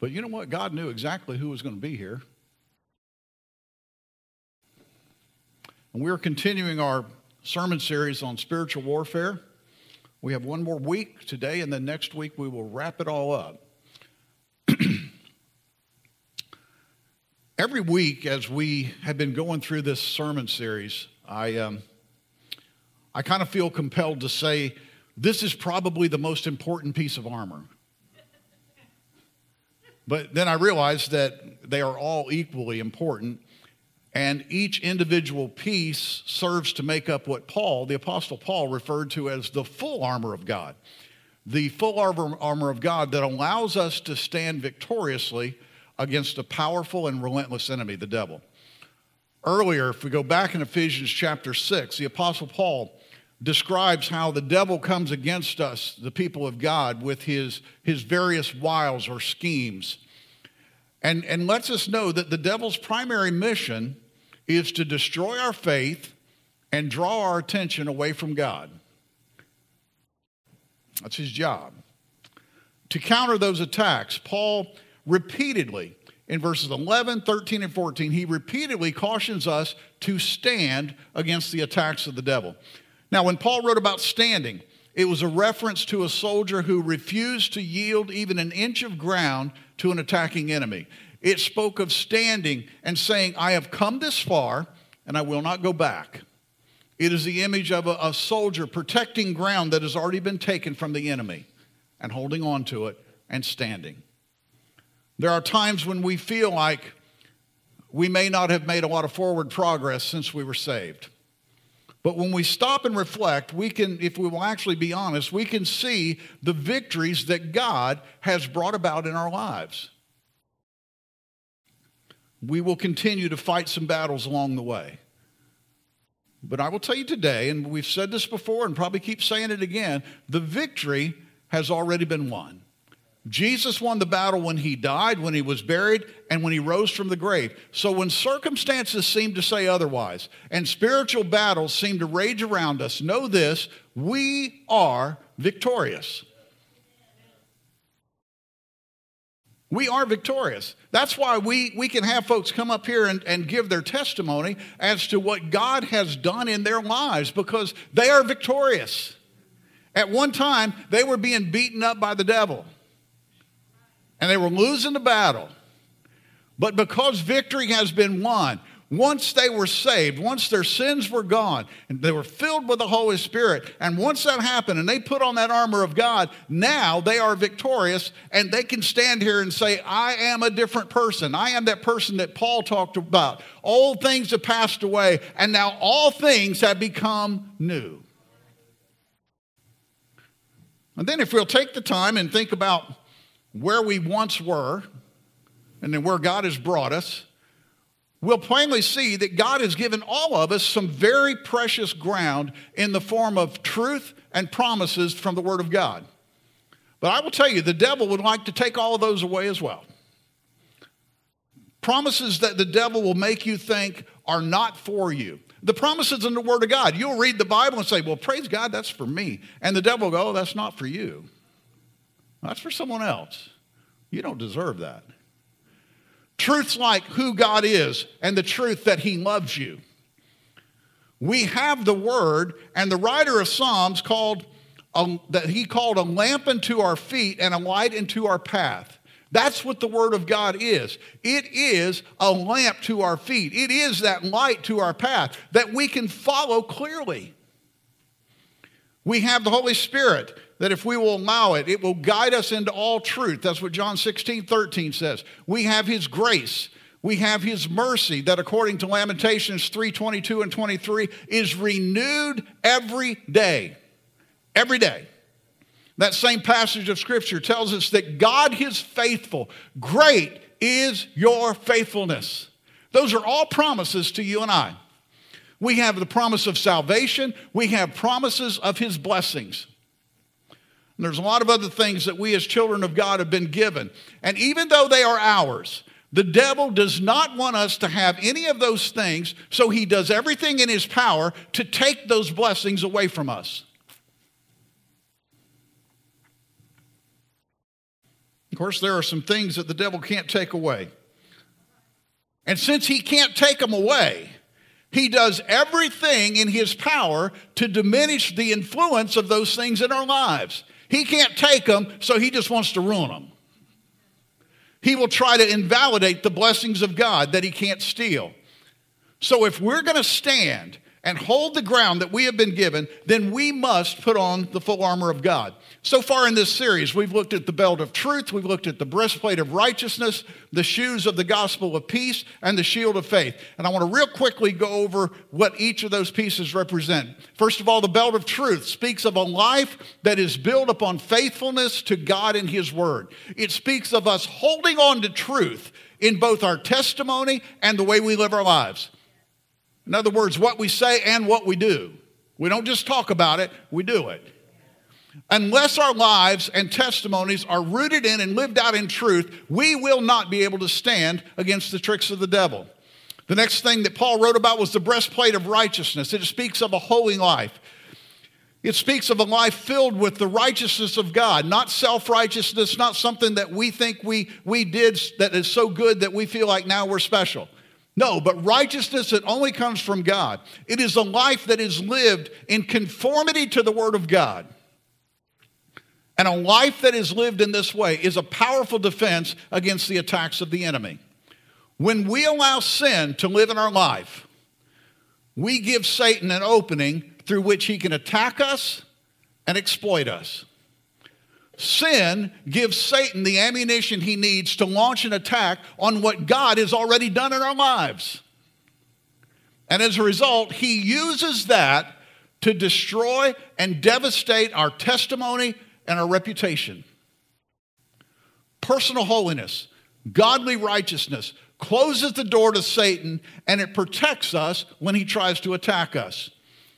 But you know what? God knew exactly who was going to be here. And we're continuing our sermon series on spiritual warfare. We have one more week today, and then next week we will wrap it all up. Every week, as we have been going through this sermon series, I, um, I kind of feel compelled to say this is probably the most important piece of armor. But then I realized that they are all equally important, and each individual piece serves to make up what Paul, the Apostle Paul, referred to as the full armor of God. The full armor of God that allows us to stand victoriously against a powerful and relentless enemy, the devil. Earlier, if we go back in Ephesians chapter 6, the Apostle Paul describes how the devil comes against us, the people of God, with his, his various wiles or schemes. And, and lets us know that the devil's primary mission is to destroy our faith and draw our attention away from God. That's his job. To counter those attacks, Paul repeatedly in verses 11, 13, and 14, he repeatedly cautions us to stand against the attacks of the devil. Now, when Paul wrote about standing, it was a reference to a soldier who refused to yield even an inch of ground to an attacking enemy. It spoke of standing and saying, I have come this far and I will not go back. It is the image of a, a soldier protecting ground that has already been taken from the enemy and holding on to it and standing. There are times when we feel like we may not have made a lot of forward progress since we were saved. But when we stop and reflect, we can, if we will actually be honest, we can see the victories that God has brought about in our lives. We will continue to fight some battles along the way. But I will tell you today, and we've said this before and probably keep saying it again the victory has already been won. Jesus won the battle when he died, when he was buried, and when he rose from the grave. So when circumstances seem to say otherwise and spiritual battles seem to rage around us, know this we are victorious. We are victorious. That's why we, we can have folks come up here and, and give their testimony as to what God has done in their lives because they are victorious. At one time, they were being beaten up by the devil and they were losing the battle. But because victory has been won, once they were saved, once their sins were gone, and they were filled with the Holy Spirit, and once that happened and they put on that armor of God, now they are victorious and they can stand here and say, I am a different person. I am that person that Paul talked about. Old things have passed away, and now all things have become new. And then, if we'll take the time and think about where we once were and then where God has brought us, we'll plainly see that God has given all of us some very precious ground in the form of truth and promises from the Word of God. But I will tell you, the devil would like to take all of those away as well. Promises that the devil will make you think are not for you. The promises in the Word of God. You'll read the Bible and say, Well, praise God, that's for me. And the devil will go, oh, That's not for you. That's for someone else. You don't deserve that. Truths like who God is and the truth that He loves you. We have the Word, and the writer of Psalms called a, that he called a lamp unto our feet and a light into our path. That's what the Word of God is. It is a lamp to our feet. It is that light to our path that we can follow clearly. We have the Holy Spirit that if we will allow it, it will guide us into all truth. That's what John 16, 13 says. We have His grace. We have His mercy that according to Lamentations 3, 22 and 23 is renewed every day. Every day. That same passage of Scripture tells us that God is faithful. Great is your faithfulness. Those are all promises to you and I. We have the promise of salvation. We have promises of his blessings. And there's a lot of other things that we as children of God have been given. And even though they are ours, the devil does not want us to have any of those things, so he does everything in his power to take those blessings away from us. Of course, there are some things that the devil can't take away. And since he can't take them away, he does everything in his power to diminish the influence of those things in our lives. He can't take them, so he just wants to ruin them. He will try to invalidate the blessings of God that he can't steal. So if we're going to stand and hold the ground that we have been given, then we must put on the full armor of God. So far in this series, we've looked at the belt of truth, we've looked at the breastplate of righteousness, the shoes of the gospel of peace, and the shield of faith. And I want to real quickly go over what each of those pieces represent. First of all, the belt of truth speaks of a life that is built upon faithfulness to God and His Word. It speaks of us holding on to truth in both our testimony and the way we live our lives. In other words, what we say and what we do. We don't just talk about it, we do it. Unless our lives and testimonies are rooted in and lived out in truth, we will not be able to stand against the tricks of the devil. The next thing that Paul wrote about was the breastplate of righteousness. It speaks of a holy life. It speaks of a life filled with the righteousness of God, not self righteousness, not something that we think we, we did that is so good that we feel like now we're special. No, but righteousness that only comes from God. It is a life that is lived in conformity to the Word of God. And a life that is lived in this way is a powerful defense against the attacks of the enemy. When we allow sin to live in our life, we give Satan an opening through which he can attack us and exploit us. Sin gives Satan the ammunition he needs to launch an attack on what God has already done in our lives. And as a result, he uses that to destroy and devastate our testimony and our reputation. Personal holiness, godly righteousness closes the door to Satan and it protects us when he tries to attack us.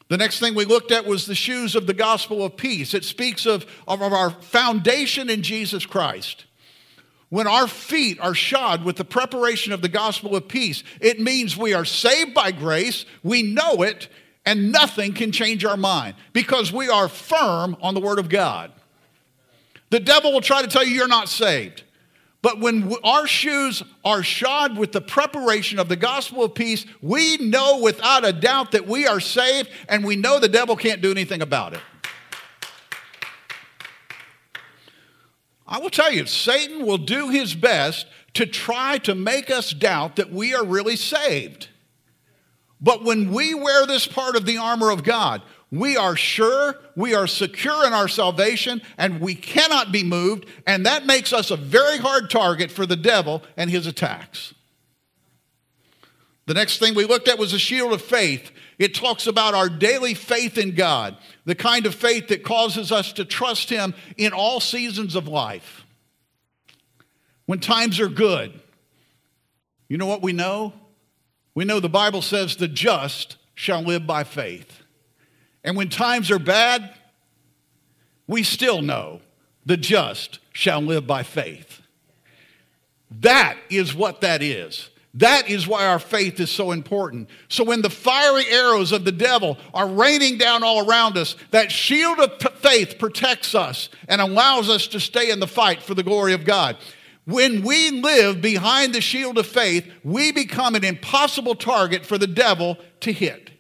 The next thing we looked at was the shoes of the gospel of peace. It speaks of, of, our foundation in Jesus Christ. When our feet are shod with the preparation of the gospel of peace, it means we are saved by grace, we know it, and nothing can change our mind because we are firm on the word of God. The devil will try to tell you you're not saved. But when our shoes are shod with the preparation of the gospel of peace, we know without a doubt that we are saved and we know the devil can't do anything about it. I will tell you, Satan will do his best to try to make us doubt that we are really saved. But when we wear this part of the armor of God, we are sure, we are secure in our salvation, and we cannot be moved, and that makes us a very hard target for the devil and his attacks. The next thing we looked at was a shield of faith. It talks about our daily faith in God, the kind of faith that causes us to trust Him in all seasons of life. When times are good, you know what we know? We know the Bible says the just shall live by faith. And when times are bad, we still know the just shall live by faith. That is what that is. That is why our faith is so important. So when the fiery arrows of the devil are raining down all around us, that shield of faith protects us and allows us to stay in the fight for the glory of God. When we live behind the shield of faith, we become an impossible target for the devil to hit.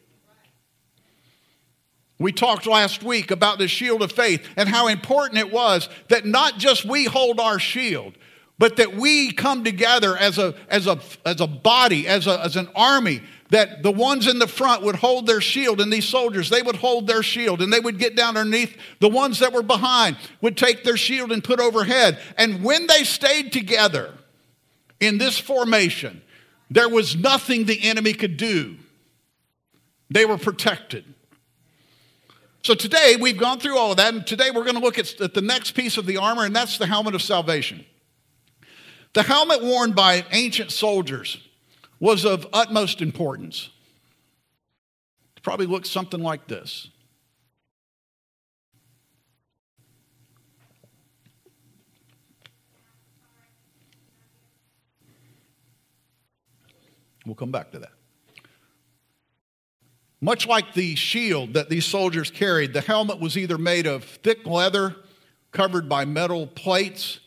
We talked last week about the shield of faith and how important it was that not just we hold our shield, but that we come together as a, as a, as a body, as, a, as an army, that the ones in the front would hold their shield, and these soldiers, they would hold their shield, and they would get down underneath. The ones that were behind would take their shield and put overhead. And when they stayed together in this formation, there was nothing the enemy could do. They were protected. So today we've gone through all of that, and today we're going to look at, at, the next piece of the armor, and that's the helmet of salvation. The helmet worn by ancient soldiers was of utmost importance. It probably looked something like this. We'll come back to that. Much like the shield that these soldiers carried, the helmet was either made of thick leather covered by metal plates,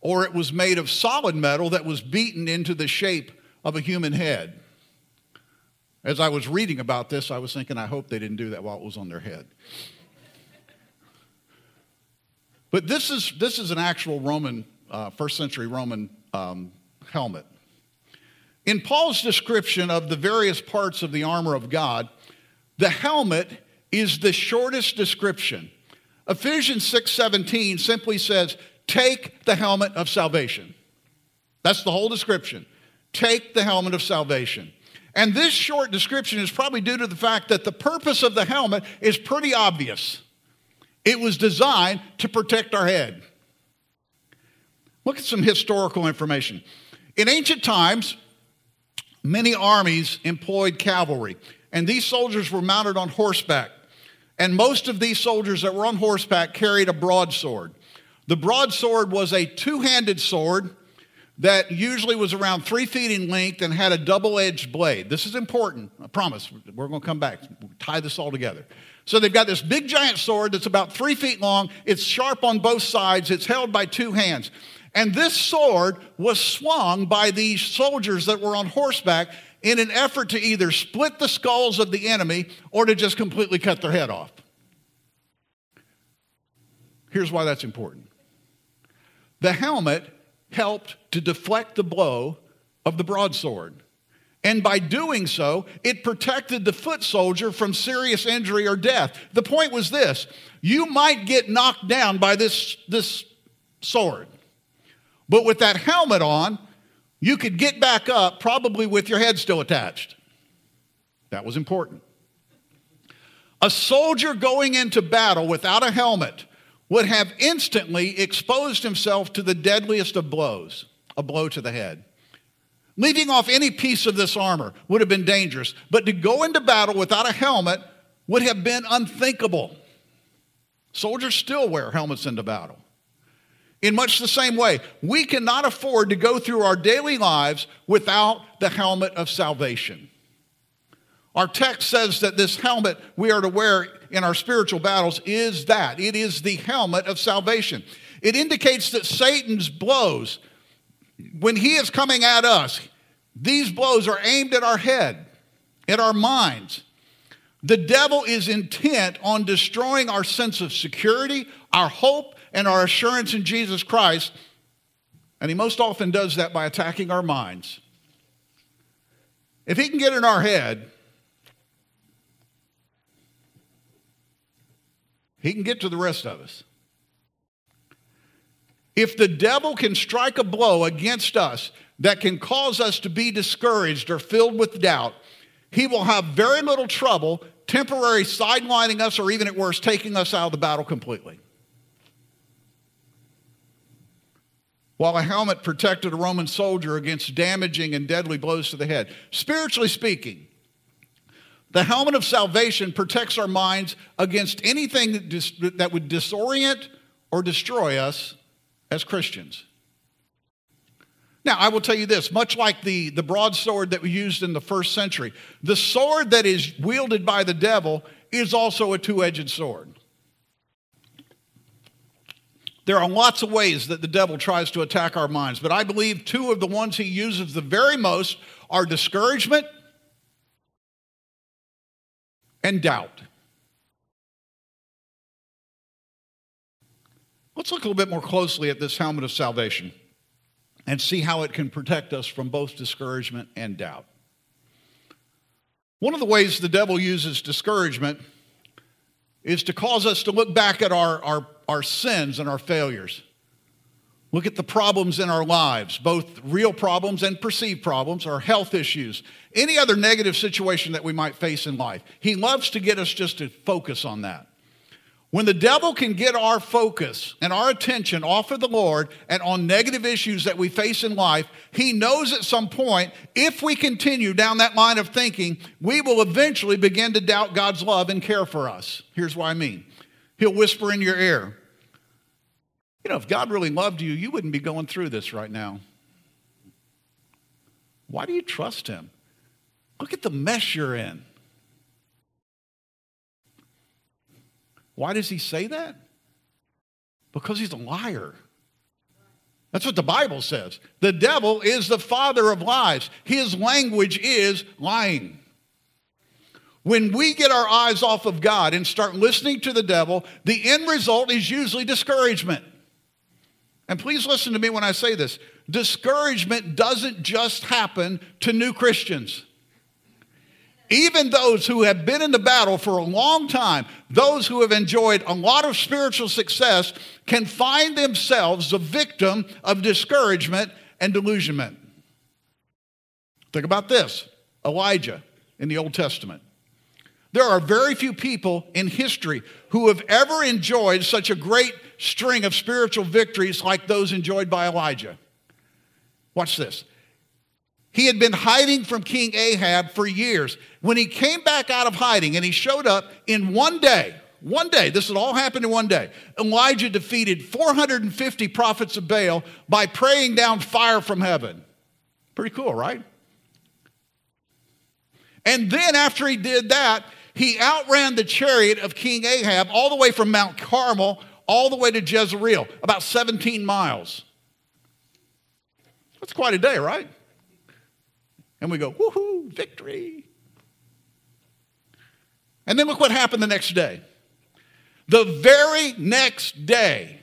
or it was made of solid metal that was beaten into the shape of a human head. As I was reading about this, I was thinking, I hope they didn't do that while it was on their head. But this is, this is an actual Roman, uh, first century Roman um, helmet. In Paul's description of the various parts of the armor of God, the helmet is the shortest description. Ephesians 6:17 simply says, "Take the helmet of salvation." That's the whole description. Take the helmet of salvation. And this short description is probably due to the fact that the purpose of the helmet is pretty obvious. It was designed to protect our head. Look at some historical information. In ancient times, many armies employed cavalry, and these soldiers were mounted on horseback. And most of these soldiers that were on horseback carried a broadsword. The broadsword was a two handed sword that usually was around three feet in length and had a double edged blade. This is important, I promise. We're going to come back, we'll tie this all together. So they've got this big giant sword that's about three feet long. It's sharp on both sides, it's held by two hands. And this sword was swung by these soldiers that were on horseback in an effort to either split the skulls of the enemy or to just completely cut their head off. Here's why that's important the helmet helped to deflect the blow of the broadsword. And by doing so, it protected the foot soldier from serious injury or death. The point was this you might get knocked down by this, this sword, but with that helmet on, you could get back up, probably with your head still attached. That was important. A soldier going into battle without a helmet would have instantly exposed himself to the deadliest of blows, a blow to the head. Leaving off any piece of this armor would have been dangerous, but to go into battle without a helmet would have been unthinkable. Soldiers still wear helmets into battle. In much the same way, we cannot afford to go through our daily lives without the helmet of salvation. Our text says that this helmet we are to wear in our spiritual battles is that it is the helmet of salvation. It indicates that Satan's blows, when he is coming at us, these blows are aimed at our head, at our minds. The devil is intent on destroying our sense of security, our hope, and our assurance in Jesus Christ. And he most often does that by attacking our minds. If he can get in our head, he can get to the rest of us. If the devil can strike a blow against us that can cause us to be discouraged or filled with doubt, he will have very little trouble temporary sidelining us or even at worst taking us out of the battle completely. While a helmet protected a Roman soldier against damaging and deadly blows to the head. Spiritually speaking, the helmet of salvation protects our minds against anything that, dis- that would disorient or destroy us as Christians. Now, I will tell you this much like the, the broadsword that we used in the first century, the sword that is wielded by the devil is also a two edged sword. There are lots of ways that the devil tries to attack our minds, but I believe two of the ones he uses the very most are discouragement and doubt. Let's look a little bit more closely at this helmet of salvation and see how it can protect us from both discouragement and doubt. One of the ways the devil uses discouragement is to cause us to look back at our, our, our sins and our failures. Look at the problems in our lives, both real problems and perceived problems, our health issues, any other negative situation that we might face in life. He loves to get us just to focus on that. When the devil can get our focus and our attention off of the Lord and on negative issues that we face in life, he knows at some point, if we continue down that line of thinking, we will eventually begin to doubt God's love and care for us. Here's what I mean He'll whisper in your ear, You know, if God really loved you, you wouldn't be going through this right now. Why do you trust Him? Look at the mess you're in. Why does he say that? Because he's a liar. That's what the Bible says. The devil is the father of lies. His language is lying. When we get our eyes off of God and start listening to the devil, the end result is usually discouragement. And please listen to me when I say this discouragement doesn't just happen to new Christians. Even those who have been in the battle for a long time, those who have enjoyed a lot of spiritual success, can find themselves a victim of discouragement and delusionment. Think about this Elijah in the Old Testament. There are very few people in history who have ever enjoyed such a great string of spiritual victories like those enjoyed by Elijah. Watch this. He had been hiding from King Ahab for years. When he came back out of hiding and he showed up in one day, one day, this had all happened in one day. Elijah defeated 450 prophets of Baal by praying down fire from heaven. Pretty cool, right? And then after he did that, he outran the chariot of King Ahab all the way from Mount Carmel all the way to Jezreel, about 17 miles. That's quite a day, right? And we go, woohoo, victory. And then look what happened the next day. The very next day,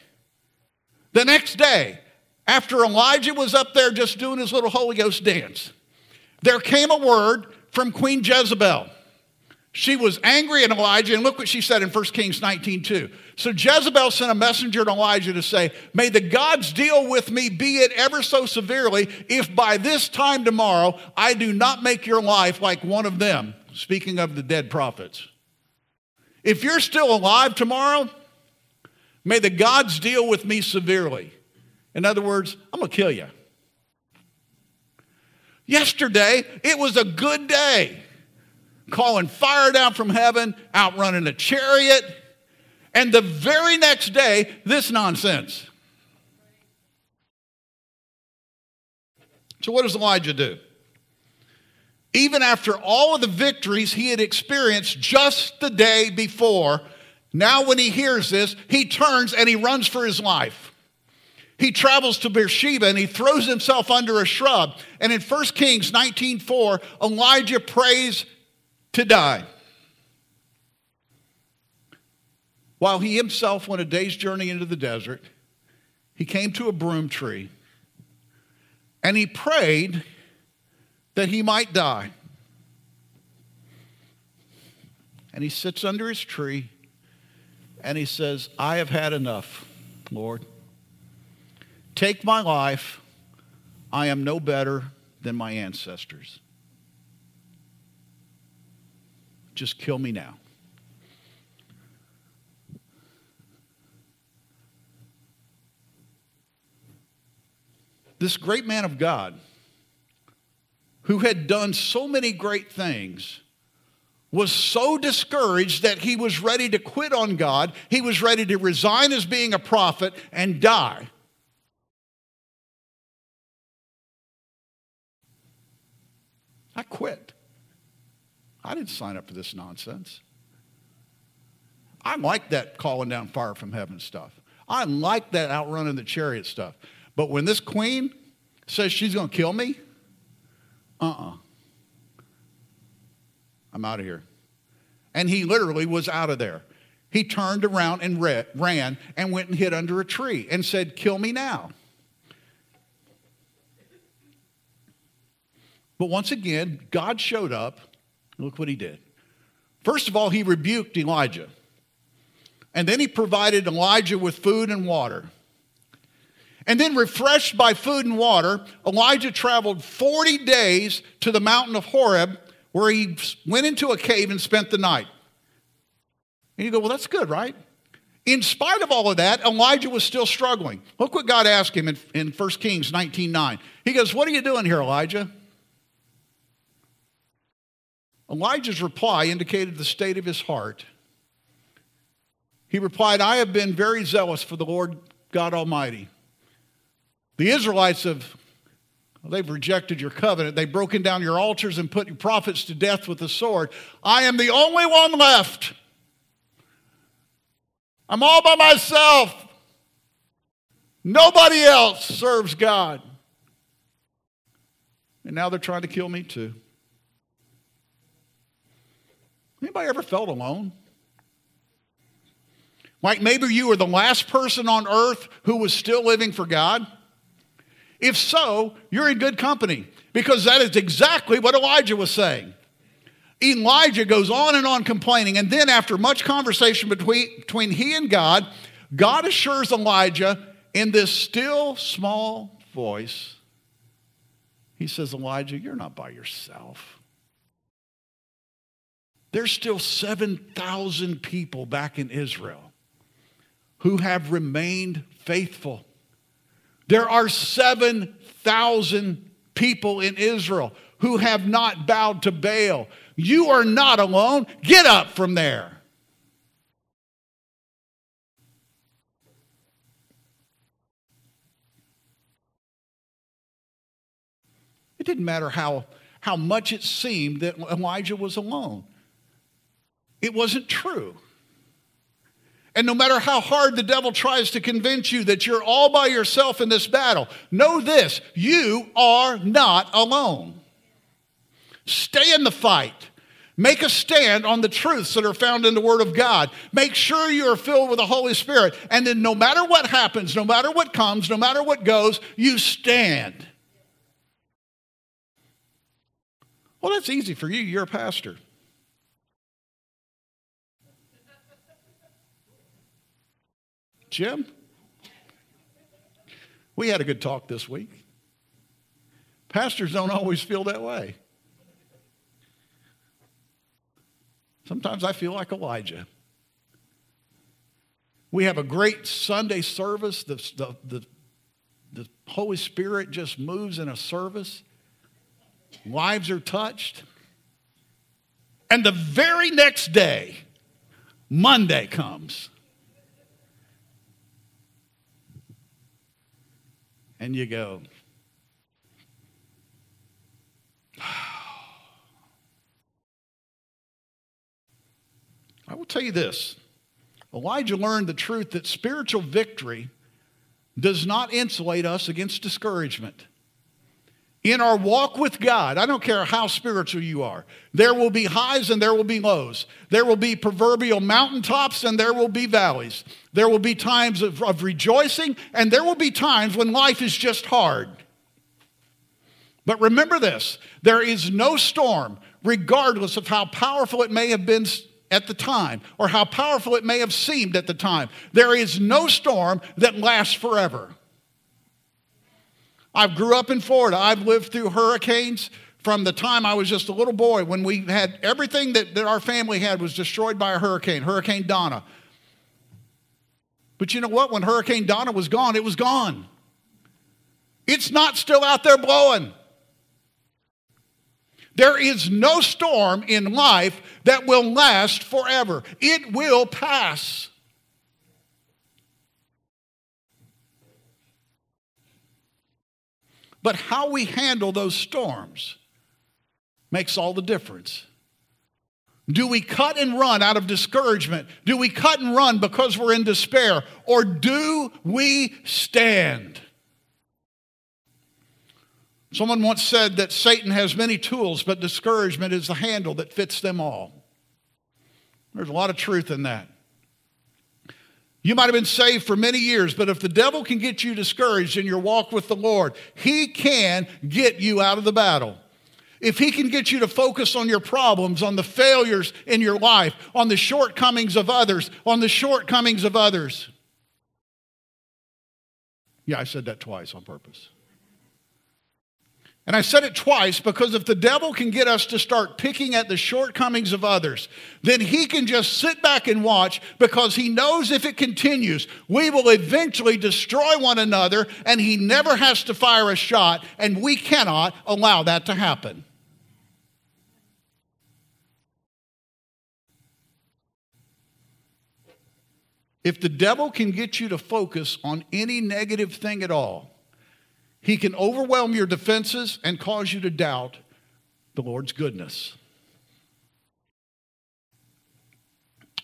the next day, after Elijah was up there just doing his little Holy Ghost dance, there came a word from Queen Jezebel. She was angry at Elijah, and look what she said in 1 Kings 19 2. So Jezebel sent a messenger to Elijah to say, May the gods deal with me, be it ever so severely, if by this time tomorrow I do not make your life like one of them. Speaking of the dead prophets. If you're still alive tomorrow, may the gods deal with me severely. In other words, I'm going to kill you. Yesterday, it was a good day calling fire down from heaven, outrunning a chariot. And the very next day, this nonsense. So, what does Elijah do? Even after all of the victories he had experienced just the day before, now when he hears this, he turns and he runs for his life. He travels to Beersheba and he throws himself under a shrub. And in 1 Kings 19:4, Elijah prays to die. While he himself went a day's journey into the desert, he came to a broom tree and he prayed that he might die. And he sits under his tree and he says, I have had enough, Lord. Take my life. I am no better than my ancestors. Just kill me now. This great man of God, who had done so many great things, was so discouraged that he was ready to quit on God. He was ready to resign as being a prophet and die. I quit. I didn't sign up for this nonsense. I like that calling down fire from heaven stuff. I like that outrunning the chariot stuff. But when this queen says she's going to kill me, uh uh-uh. uh. i am out of here. And he literally was out of there. He turned around and ran and went and hid under a tree and said, Kill me now. But once again, God showed up Look what he did. First of all, he rebuked Elijah. And then he provided Elijah with food and water. And then, refreshed by food and water, Elijah traveled 40 days to the mountain of Horeb, where he went into a cave and spent the night. And you go, well, that's good, right? In spite of all of that, Elijah was still struggling. Look what God asked him in, in 1 Kings 19.9. He goes, what are you doing here, Elijah? Elijah's reply indicated the state of his heart. He replied, I have been very zealous for the Lord God Almighty. The Israelites have they've rejected your covenant. They've broken down your altars and put your prophets to death with the sword. I am the only one left. I'm all by myself. Nobody else serves God. And now they're trying to kill me too. Anybody ever felt alone? Like maybe you were the last person on earth who was still living for God? If so, you're in good company because that is exactly what Elijah was saying. Elijah goes on and on complaining, and then after much conversation between, between he and God, God assures Elijah in this still small voice, he says, Elijah, you're not by yourself. There's still 7,000 people back in Israel who have remained faithful. There are 7,000 people in Israel who have not bowed to Baal. You are not alone. Get up from there. It didn't matter how, how much it seemed that Elijah was alone. It wasn't true. And no matter how hard the devil tries to convince you that you're all by yourself in this battle, know this you are not alone. Stay in the fight. Make a stand on the truths that are found in the Word of God. Make sure you are filled with the Holy Spirit. And then, no matter what happens, no matter what comes, no matter what goes, you stand. Well, that's easy for you. You're a pastor. Jim, we had a good talk this week. Pastors don't always feel that way. Sometimes I feel like Elijah. We have a great Sunday service. The, the, the, the Holy Spirit just moves in a service. Lives are touched. And the very next day, Monday comes. And you go, I will tell you this Elijah learned the truth that spiritual victory does not insulate us against discouragement. In our walk with God, I don't care how spiritual you are, there will be highs and there will be lows. There will be proverbial mountaintops and there will be valleys. There will be times of, of rejoicing and there will be times when life is just hard. But remember this there is no storm, regardless of how powerful it may have been at the time or how powerful it may have seemed at the time. There is no storm that lasts forever. I grew up in Florida. I've lived through hurricanes from the time I was just a little boy when we had everything that, that our family had was destroyed by a hurricane, Hurricane Donna. But you know what? When Hurricane Donna was gone, it was gone. It's not still out there blowing. There is no storm in life that will last forever, it will pass. But how we handle those storms makes all the difference. Do we cut and run out of discouragement? Do we cut and run because we're in despair? Or do we stand? Someone once said that Satan has many tools, but discouragement is the handle that fits them all. There's a lot of truth in that. You might have been saved for many years, but if the devil can get you discouraged in your walk with the Lord, he can get you out of the battle. If he can get you to focus on your problems, on the failures in your life, on the shortcomings of others, on the shortcomings of others. Yeah, I said that twice on purpose. And I said it twice because if the devil can get us to start picking at the shortcomings of others, then he can just sit back and watch because he knows if it continues, we will eventually destroy one another and he never has to fire a shot, and we cannot allow that to happen. If the devil can get you to focus on any negative thing at all, he can overwhelm your defenses and cause you to doubt the Lord's goodness.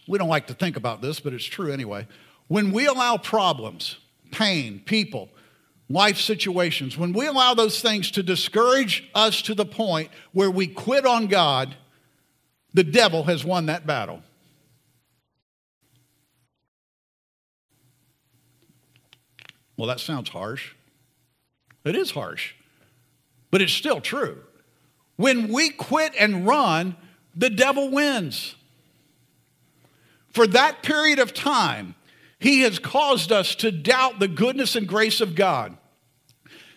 We don't like to think about this, but it's true anyway. When we allow problems, pain, people, life situations, when we allow those things to discourage us to the point where we quit on God, the devil has won that battle. Well, that sounds harsh. It is harsh, but it's still true. When we quit and run, the devil wins. For that period of time, he has caused us to doubt the goodness and grace of God.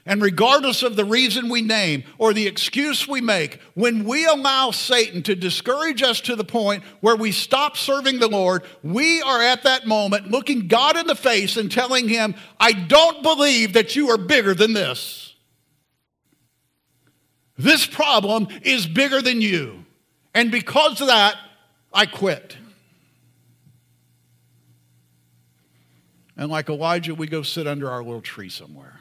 And regardless of the reason we name or the excuse we make, when we allow Satan to discourage us to the point where we stop serving the Lord, we are at that moment looking God in the face and telling him, I don't believe that you are bigger than this. This problem is bigger than you. And because of that, I quit. And like Elijah, we go sit under our little tree somewhere.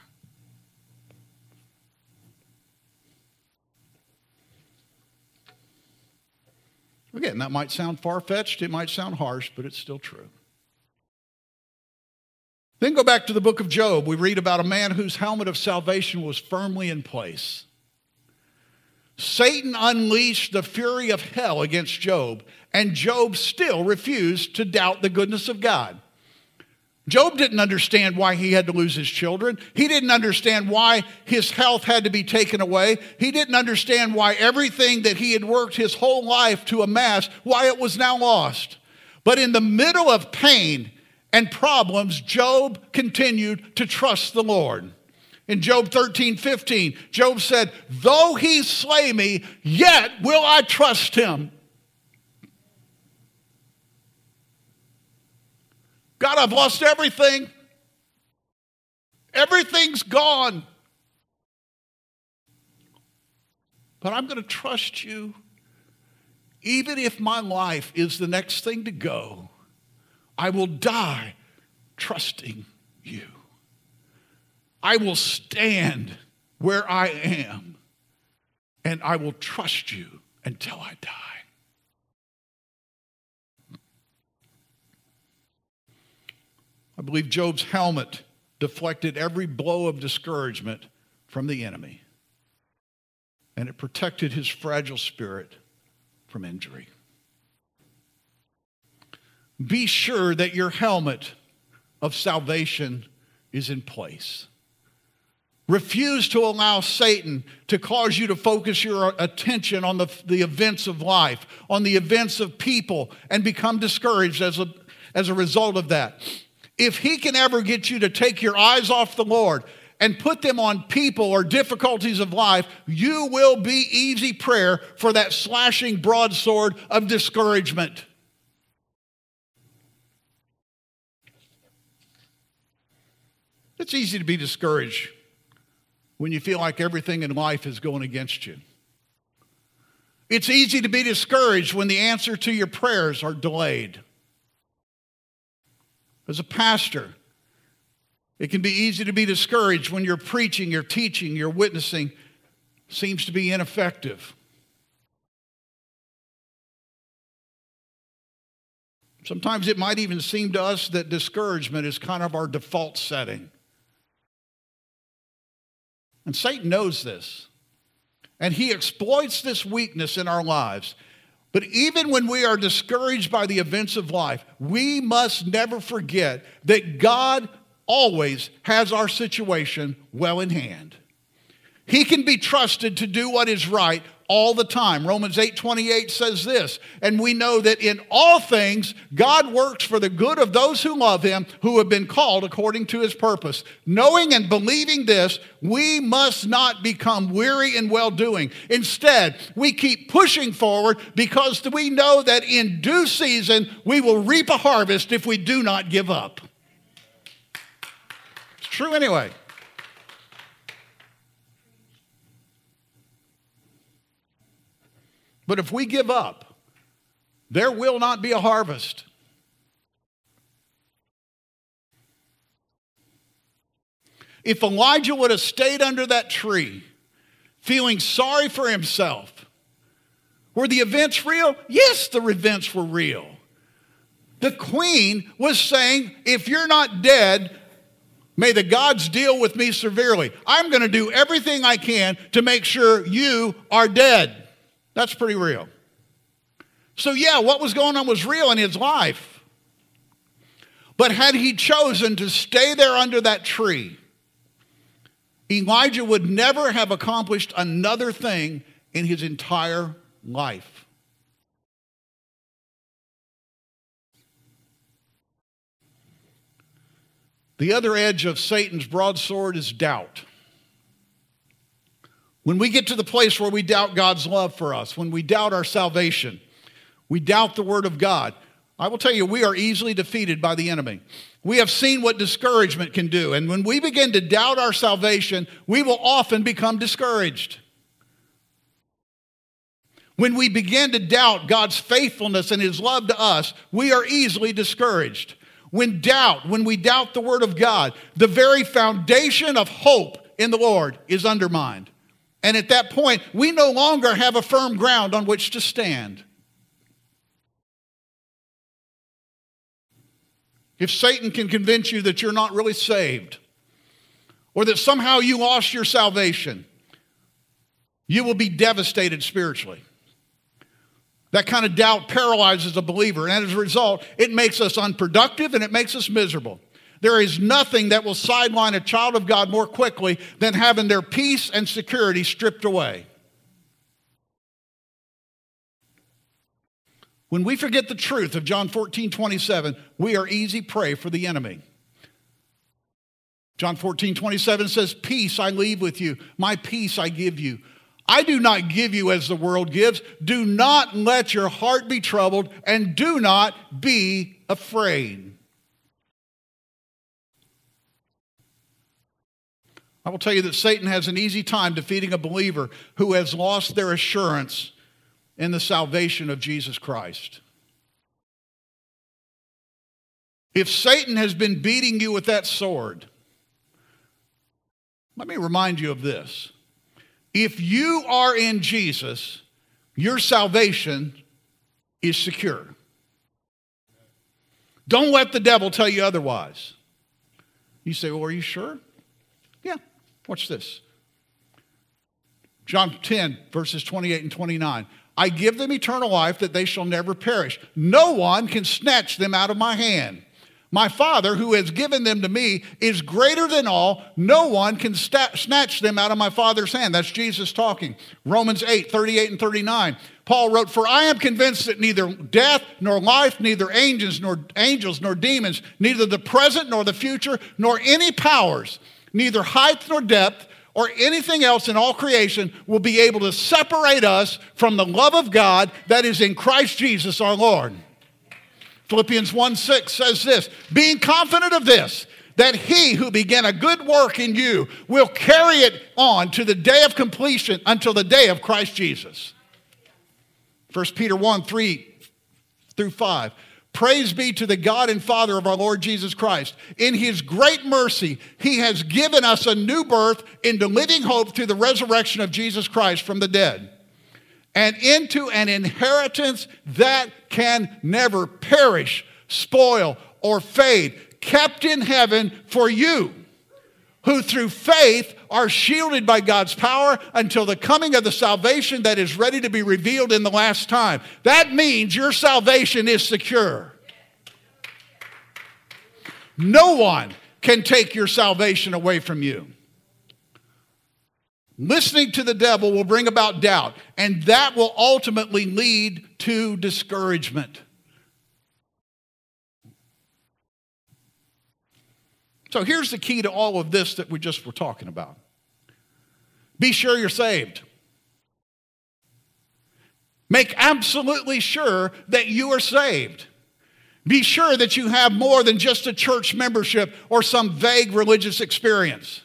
Again, that might sound far fetched, it might sound harsh, but it's still true. Then go back to the book of Job. We read about a man whose helmet of salvation was firmly in place. Satan unleashed the fury of hell against Job, and Job still refused to doubt the goodness of God. Job didn't understand why he had to lose his children. He didn't understand why his health had to be taken away. He didn't understand why everything that he had worked his whole life to amass, why it was now lost. But in the middle of pain and problems, Job continued to trust the Lord. In Job 13, 15, Job said, Though he slay me, yet will I trust him. God, I've lost everything. Everything's gone. But I'm going to trust you. Even if my life is the next thing to go, I will die trusting you. I will stand where I am and I will trust you until I die. I believe Job's helmet deflected every blow of discouragement from the enemy, and it protected his fragile spirit from injury. Be sure that your helmet of salvation is in place. Refuse to allow Satan to cause you to focus your attention on the, the events of life, on the events of people, and become discouraged as a, as a result of that. If he can ever get you to take your eyes off the Lord and put them on people or difficulties of life, you will be easy prayer for that slashing broadsword of discouragement. It's easy to be discouraged when you feel like everything in life is going against you. It's easy to be discouraged when the answer to your prayers are delayed. As a pastor, it can be easy to be discouraged when your preaching, your teaching, your witnessing seems to be ineffective. Sometimes it might even seem to us that discouragement is kind of our default setting. And Satan knows this. And he exploits this weakness in our lives. But even when we are discouraged by the events of life, we must never forget that God always has our situation well in hand. He can be trusted to do what is right all the time. Romans 8 28 says this, and we know that in all things God works for the good of those who love him, who have been called according to his purpose. Knowing and believing this, we must not become weary in well doing. Instead, we keep pushing forward because we know that in due season we will reap a harvest if we do not give up. It's true anyway. But if we give up, there will not be a harvest. If Elijah would have stayed under that tree, feeling sorry for himself, were the events real? Yes, the events were real. The queen was saying, if you're not dead, May the gods deal with me severely. I'm going to do everything I can to make sure you are dead. That's pretty real. So, yeah, what was going on was real in his life. But had he chosen to stay there under that tree, Elijah would never have accomplished another thing in his entire life. The other edge of Satan's broadsword is doubt. When we get to the place where we doubt God's love for us, when we doubt our salvation, we doubt the Word of God, I will tell you, we are easily defeated by the enemy. We have seen what discouragement can do. And when we begin to doubt our salvation, we will often become discouraged. When we begin to doubt God's faithfulness and His love to us, we are easily discouraged. When doubt, when we doubt the Word of God, the very foundation of hope in the Lord is undermined. And at that point, we no longer have a firm ground on which to stand. If Satan can convince you that you're not really saved, or that somehow you lost your salvation, you will be devastated spiritually. That kind of doubt paralyzes a believer, and as a result, it makes us unproductive and it makes us miserable. There is nothing that will sideline a child of God more quickly than having their peace and security stripped away. When we forget the truth of John 14, 27, we are easy prey for the enemy. John 14, 27 says, Peace I leave with you, my peace I give you. I do not give you as the world gives. Do not let your heart be troubled, and do not be afraid. I will tell you that Satan has an easy time defeating a believer who has lost their assurance in the salvation of Jesus Christ. If Satan has been beating you with that sword, let me remind you of this. If you are in Jesus, your salvation is secure. Don't let the devil tell you otherwise. You say, Well, are you sure? Watch this. John 10, verses 28 and 29. I give them eternal life that they shall never perish. No one can snatch them out of my hand. My Father, who has given them to me, is greater than all. No one can snatch them out of my Father's hand. That's Jesus talking. Romans 8, 38 and 39. Paul wrote, For I am convinced that neither death nor life, neither angels nor angels nor demons, neither the present nor the future, nor any powers, neither height nor depth, or anything else in all creation will be able to separate us from the love of God that is in Christ Jesus our Lord. Philippians 1 6 says this being confident of this, that he who began a good work in you will carry it on to the day of completion until the day of Christ Jesus. 1 Peter 1 3 through 5. Praise be to the God and Father of our Lord Jesus Christ. In his great mercy, he has given us a new birth into living hope through the resurrection of Jesus Christ from the dead and into an inheritance that can never perish, spoil, or fade, kept in heaven for you, who through faith are shielded by God's power until the coming of the salvation that is ready to be revealed in the last time. That means your salvation is secure. No one can take your salvation away from you. Listening to the devil will bring about doubt, and that will ultimately lead to discouragement. So here's the key to all of this that we just were talking about be sure you're saved. Make absolutely sure that you are saved. Be sure that you have more than just a church membership or some vague religious experience.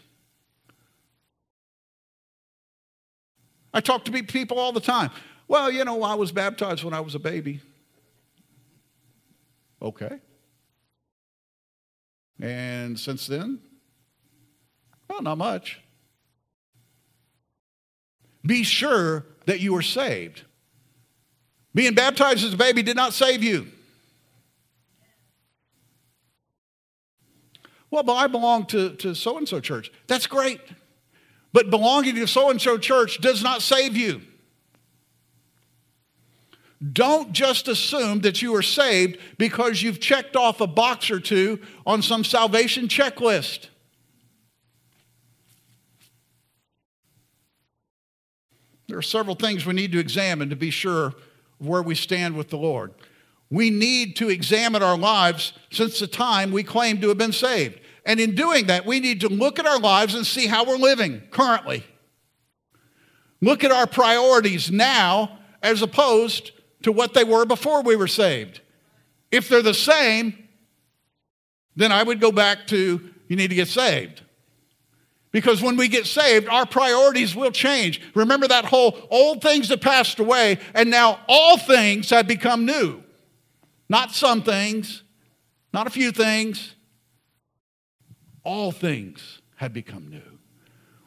I talk to people all the time. Well, you know, I was baptized when I was a baby. Okay. And since then? Well, not much. Be sure that you are saved. Being baptized as a baby did not save you. Well, but I belong to, to so and so church. That's great. But belonging to so and so church does not save you. Don't just assume that you are saved because you've checked off a box or two on some salvation checklist. There are several things we need to examine to be sure of where we stand with the Lord. We need to examine our lives since the time we claim to have been saved. And in doing that, we need to look at our lives and see how we're living currently. Look at our priorities now as opposed to what they were before we were saved. If they're the same, then I would go back to you need to get saved. Because when we get saved, our priorities will change. Remember that whole old things that passed away, and now all things have become new. Not some things, not a few things. All things have become new.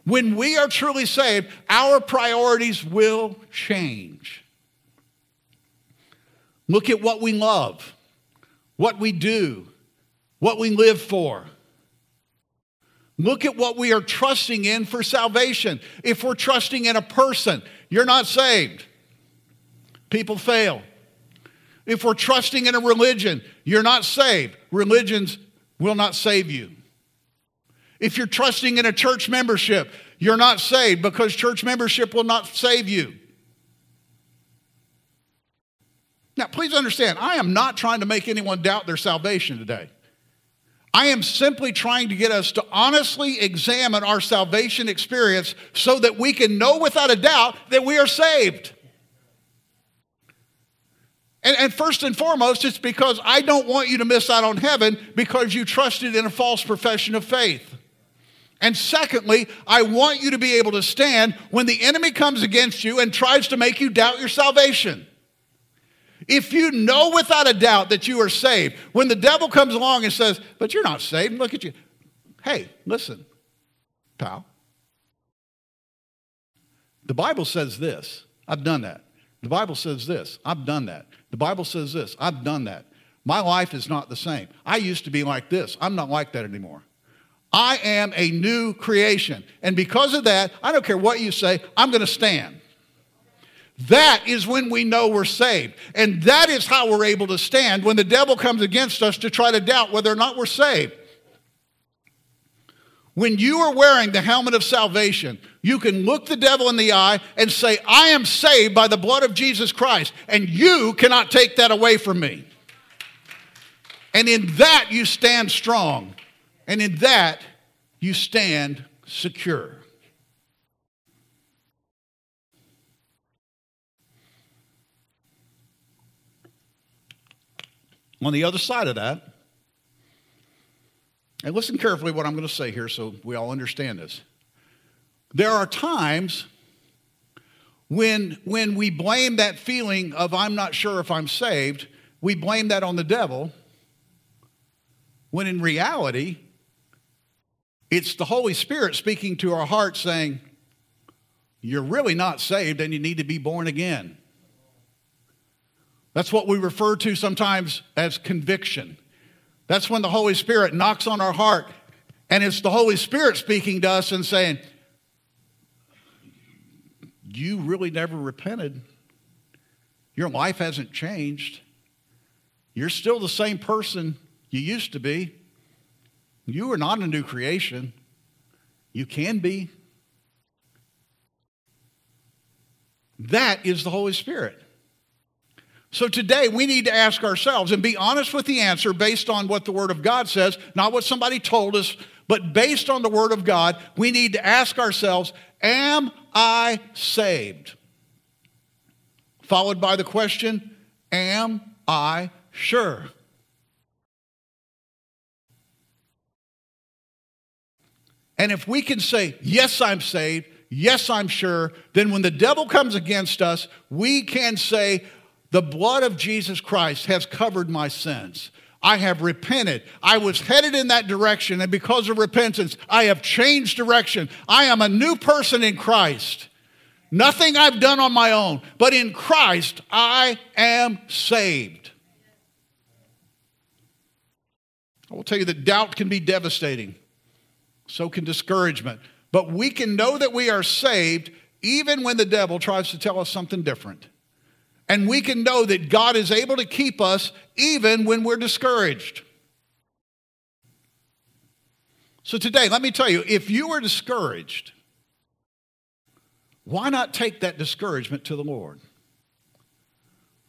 When we are truly saved, our priorities will change. Look at what we love, what we do, what we live for. Look at what we are trusting in for salvation. If we're trusting in a person, you're not saved. People fail. If we're trusting in a religion, you're not saved. Religions will not save you. If you're trusting in a church membership, you're not saved because church membership will not save you. Now, please understand, I am not trying to make anyone doubt their salvation today. I am simply trying to get us to honestly examine our salvation experience so that we can know without a doubt that we are saved. And, and, first and foremost, it's because I don't want you to miss out on heaven because you trusted in a false profession of faith. And secondly, I want you to be able to stand when the enemy comes against you and tries to make you doubt your salvation. If you know without a doubt that you are saved, when the devil comes along and says, But you're not saved, look at you. Hey, listen, pal. The Bible says this. I've done that. The Bible says this. I've done that. The Bible says this. I've done that. My life is not the same. I used to be like this. I'm not like that anymore. I am a new creation. And because of that, I don't care what you say, I'm going to stand. That is when we know we're saved. And that is how we're able to stand when the devil comes against us to try to doubt whether or not we're saved. When you are wearing the helmet of salvation, you can look the devil in the eye and say, I am saved by the blood of Jesus Christ, and you cannot take that away from me. And in that you stand strong, and in that you stand secure. On the other side of that, and listen carefully what I'm going to say here so we all understand this. There are times when, when we blame that feeling of I'm not sure if I'm saved, we blame that on the devil, when in reality, it's the Holy Spirit speaking to our heart saying, You're really not saved and you need to be born again. That's what we refer to sometimes as conviction. That's when the Holy Spirit knocks on our heart, and it's the Holy Spirit speaking to us and saying, You really never repented. Your life hasn't changed. You're still the same person you used to be. You are not a new creation. You can be. That is the Holy Spirit. So today we need to ask ourselves and be honest with the answer based on what the Word of God says, not what somebody told us, but based on the Word of God, we need to ask ourselves, Am I saved? Followed by the question, Am I sure? And if we can say, Yes, I'm saved, yes, I'm sure, then when the devil comes against us, we can say, the blood of Jesus Christ has covered my sins. I have repented. I was headed in that direction, and because of repentance, I have changed direction. I am a new person in Christ. Nothing I've done on my own, but in Christ, I am saved. I will tell you that doubt can be devastating. So can discouragement. But we can know that we are saved even when the devil tries to tell us something different. And we can know that God is able to keep us even when we're discouraged. So, today, let me tell you if you are discouraged, why not take that discouragement to the Lord?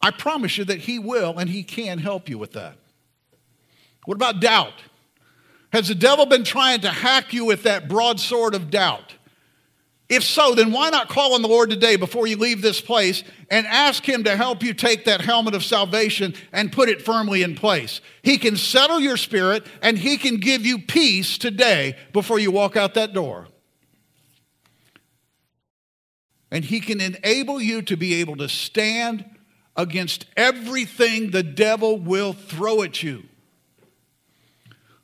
I promise you that He will and He can help you with that. What about doubt? Has the devil been trying to hack you with that broadsword of doubt? If so, then why not call on the Lord today before you leave this place and ask Him to help you take that helmet of salvation and put it firmly in place? He can settle your spirit and He can give you peace today before you walk out that door. And He can enable you to be able to stand against everything the devil will throw at you.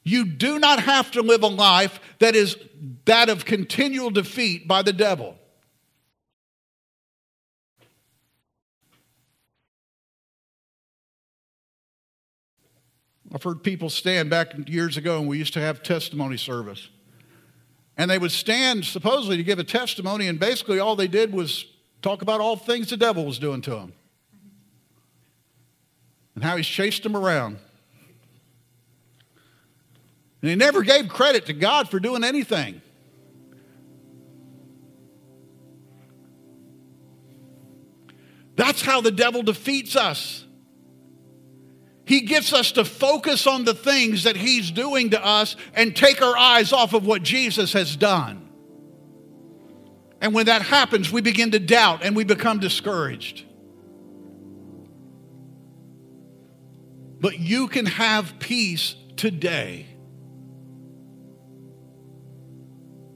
You do not have to live a life that is that of continual defeat by the devil. I've heard people stand back years ago, and we used to have testimony service. And they would stand supposedly to give a testimony, and basically all they did was talk about all things the devil was doing to them and how he's chased them around. And he never gave credit to God for doing anything. That's how the devil defeats us. He gets us to focus on the things that he's doing to us and take our eyes off of what Jesus has done. And when that happens, we begin to doubt and we become discouraged. But you can have peace today.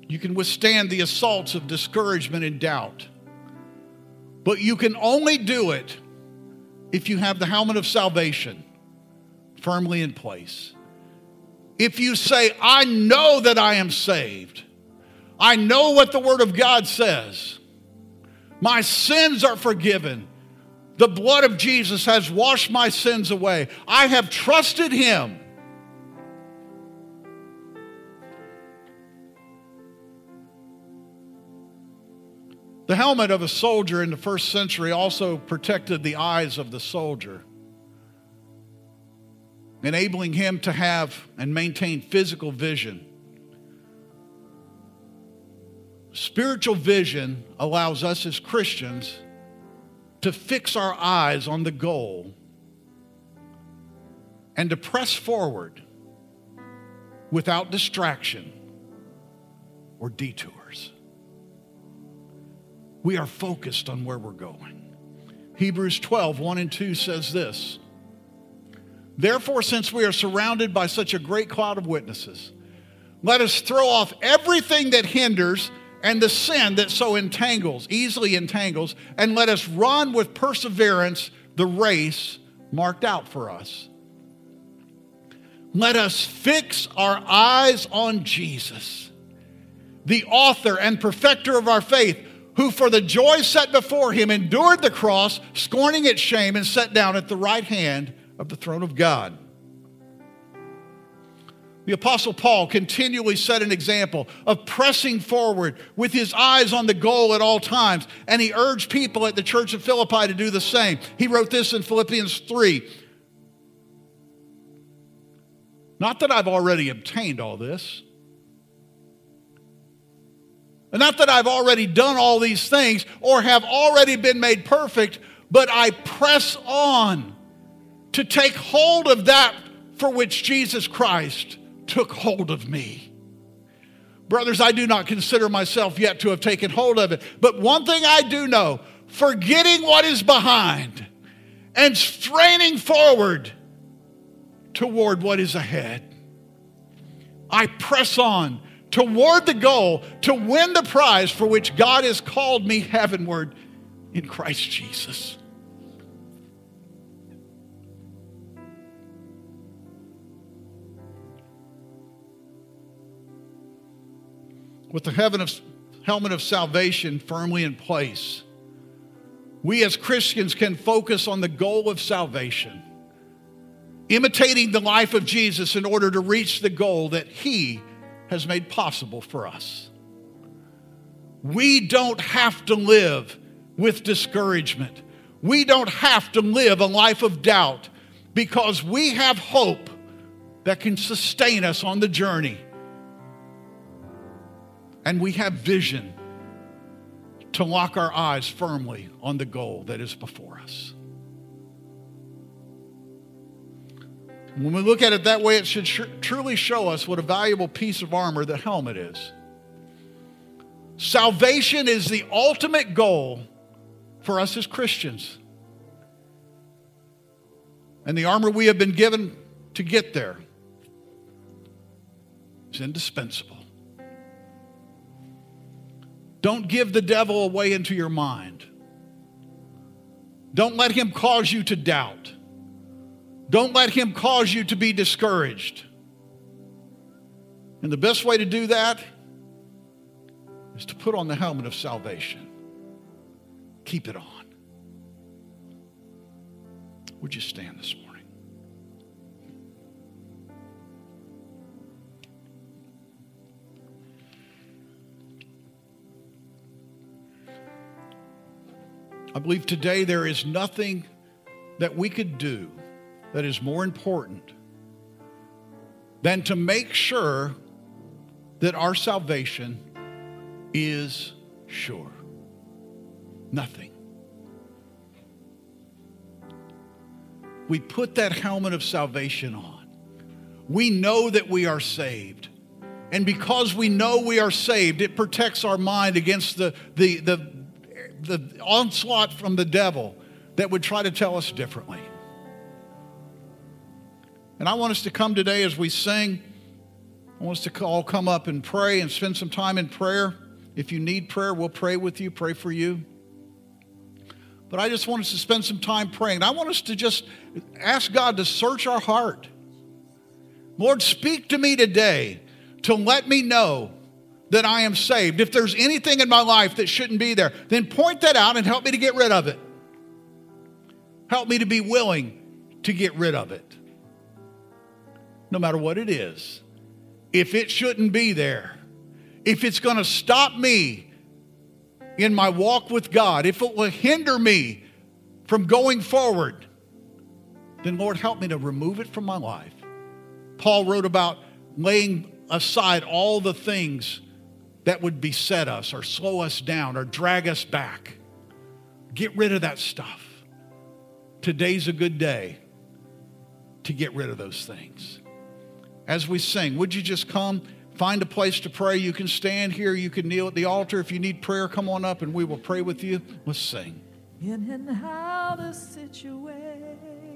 You can withstand the assaults of discouragement and doubt. But you can only do it if you have the helmet of salvation firmly in place. If you say, I know that I am saved, I know what the Word of God says, my sins are forgiven. The blood of Jesus has washed my sins away. I have trusted Him. The helmet of a soldier in the first century also protected the eyes of the soldier, enabling him to have and maintain physical vision. Spiritual vision allows us as Christians to fix our eyes on the goal and to press forward without distraction or detours we are focused on where we're going. Hebrews 12, 1 and 2 says this Therefore, since we are surrounded by such a great cloud of witnesses, let us throw off everything that hinders and the sin that so entangles, easily entangles, and let us run with perseverance the race marked out for us. Let us fix our eyes on Jesus, the author and perfecter of our faith who for the joy set before him endured the cross, scorning its shame, and sat down at the right hand of the throne of God. The Apostle Paul continually set an example of pressing forward with his eyes on the goal at all times, and he urged people at the church of Philippi to do the same. He wrote this in Philippians 3 Not that I've already obtained all this not that I've already done all these things or have already been made perfect, but I press on to take hold of that for which Jesus Christ took hold of me. Brothers, I do not consider myself yet to have taken hold of it, but one thing I do know forgetting what is behind and straining forward toward what is ahead. I press on toward the goal to win the prize for which God has called me heavenward in Christ Jesus. With the heaven of, helmet of salvation firmly in place, we as Christians can focus on the goal of salvation imitating the life of Jesus in order to reach the goal that He has made possible for us. We don't have to live with discouragement. We don't have to live a life of doubt because we have hope that can sustain us on the journey. And we have vision to lock our eyes firmly on the goal that is before us. When we look at it that way, it should sh- truly show us what a valuable piece of armor the helmet is. Salvation is the ultimate goal for us as Christians. And the armor we have been given to get there is indispensable. Don't give the devil away into your mind. Don't let him cause you to doubt. Don't let him cause you to be discouraged. And the best way to do that is to put on the helmet of salvation. Keep it on. Would you stand this morning? I believe today there is nothing that we could do that is more important than to make sure that our salvation is sure. Nothing. We put that helmet of salvation on. We know that we are saved. And because we know we are saved, it protects our mind against the, the, the, the onslaught from the devil that would try to tell us differently. And I want us to come today as we sing. I want us to all come up and pray and spend some time in prayer. If you need prayer, we'll pray with you, pray for you. But I just want us to spend some time praying. I want us to just ask God to search our heart. Lord, speak to me today to let me know that I am saved. If there's anything in my life that shouldn't be there, then point that out and help me to get rid of it. Help me to be willing to get rid of it no matter what it is, if it shouldn't be there, if it's going to stop me in my walk with God, if it will hinder me from going forward, then Lord, help me to remove it from my life. Paul wrote about laying aside all the things that would beset us or slow us down or drag us back. Get rid of that stuff. Today's a good day to get rid of those things as we sing. Would you just come? Find a place to pray. You can stand here. You can kneel at the altar. If you need prayer, come on up and we will pray with you. Let's sing. In and situation.